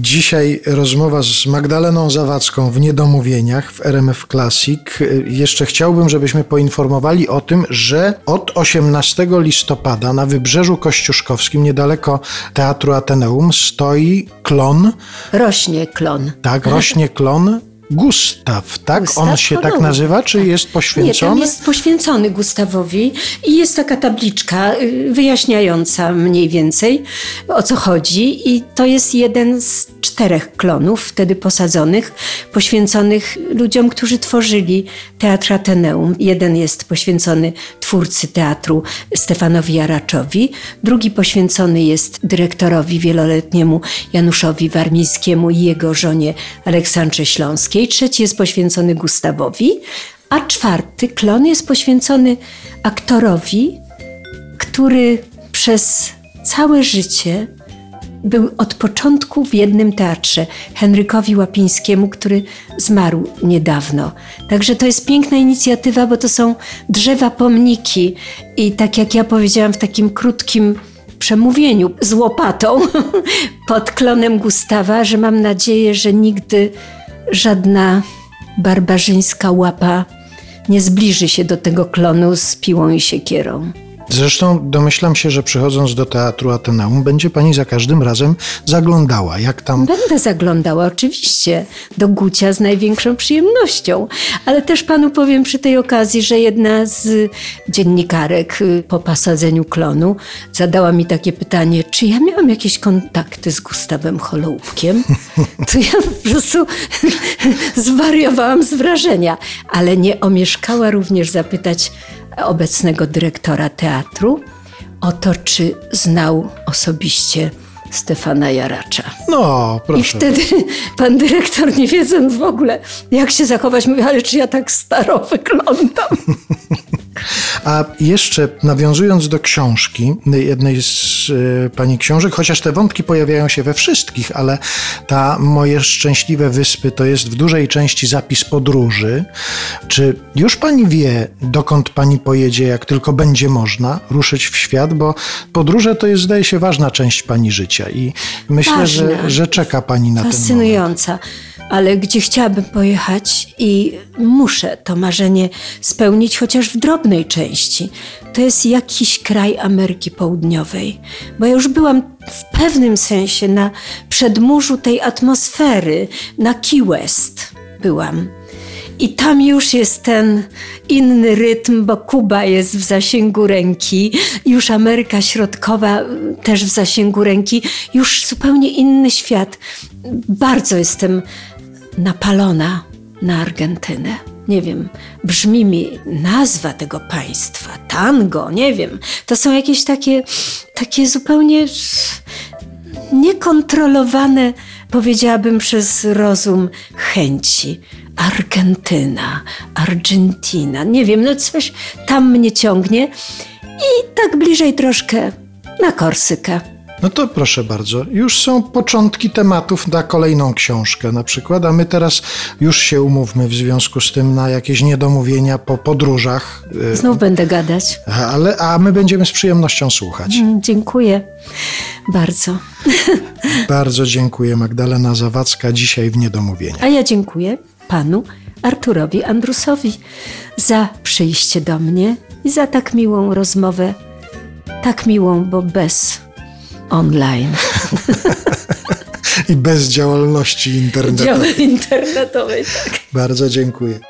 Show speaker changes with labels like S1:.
S1: Dzisiaj rozmowa z Magdaleną Zawadzką w Niedomówieniach w RMF Classic. Jeszcze chciałbym, żebyśmy poinformowali o tym, że od 18 listopada na Wybrzeżu Kościuszkowskim, niedaleko Teatru Ateneum, stoi klon.
S2: Rośnie klon.
S1: Tak, rośnie klon Gustaw, tak?
S2: Gustaw
S1: On się tak nazywa, czy jest
S2: Nie,
S1: poświęcony?
S2: tam jest poświęcony Gustawowi i jest taka tabliczka y, wyjaśniająca mniej więcej o co chodzi. I to jest jeden z czterech klonów wtedy posadzonych, poświęconych ludziom, którzy tworzyli Teatr Ateneum. Jeden jest poświęcony twórcy teatru Stefanowi Jaraczowi, drugi poświęcony jest dyrektorowi wieloletniemu Januszowi Warmińskiemu i jego żonie Aleksandrze Śląskiej, trzeci jest poświęcony Gustawowi, a czwarty klon jest poświęcony aktorowi, który przez całe życie był od początku w jednym teatrze, Henrykowi Łapińskiemu, który zmarł niedawno. Także to jest piękna inicjatywa, bo to są drzewa pomniki i tak jak ja powiedziałam w takim krótkim przemówieniu z łopatą pod klonem Gustawa, że mam nadzieję, że nigdy żadna barbarzyńska łapa nie zbliży się do tego klonu z piłą i siekierą.
S1: Zresztą domyślam się, że przychodząc do Teatru Ateneum, będzie pani za każdym razem zaglądała, jak tam
S2: Będę zaglądała oczywiście. Do Gucia z największą przyjemnością, ale też panu powiem przy tej okazji, że jedna z dziennikarek y, po posadzeniu klonu zadała mi takie pytanie, czy ja miałam jakieś kontakty z Gustawem Holoubkiem? To ja po prostu zwariowałam z wrażenia, ale nie omieszkała również zapytać obecnego dyrektora teatru o to, czy znał osobiście Stefana Jaracza.
S1: No,
S2: I
S1: proszę.
S2: wtedy pan dyrektor, nie wiedząc w ogóle, jak się zachować, mówi, ale czy ja tak staro wyglądam?
S1: A jeszcze nawiązując do książki, jednej z y, pani książek, chociaż te wątki pojawiają się we wszystkich, ale ta Moje Szczęśliwe Wyspy to jest w dużej części zapis podróży. Czy już pani wie, dokąd pani pojedzie, jak tylko będzie można ruszyć w świat? Bo podróże to jest, zdaje się, ważna część pani życia i myślę, że,
S2: Ważna.
S1: że czeka pani na ten moment.
S2: Fascynująca. Ale gdzie chciałabym pojechać i muszę to marzenie spełnić, chociaż w drobnej części, to jest jakiś kraj Ameryki Południowej. Bo ja już byłam w pewnym sensie na przedmurzu tej atmosfery, na Key West byłam. I tam już jest ten inny rytm, bo Kuba jest w zasięgu ręki, już Ameryka Środkowa też w zasięgu ręki, już zupełnie inny świat. Bardzo jestem napalona na Argentynę. Nie wiem, brzmi mi nazwa tego państwa, tango, nie wiem. To są jakieś takie, takie zupełnie niekontrolowane, powiedziałabym przez rozum, chęci. Argentyna, Argentina, nie wiem, no coś tam mnie ciągnie. I tak bliżej troszkę na Korsykę.
S1: No to proszę bardzo, już są początki tematów na kolejną książkę na przykład, a my teraz już się umówmy w związku z tym na jakieś niedomówienia po podróżach, y,
S2: Znów będę gadać.
S1: ale, a my będziemy z przyjemnością słuchać.
S2: Mm, Dziękuję bardzo.
S1: Bardzo dziękuję Magdalena Zawadzka dzisiaj w Niedomówieniach.
S2: A ja dziękuję panu Arturowi Andrusowi za przyjście do mnie i za tak miłą rozmowę. Tak miłą, bo bez online.
S1: I bez działalności internetowej.
S2: Działy internetowej, tak.
S1: Bardzo dziękuję.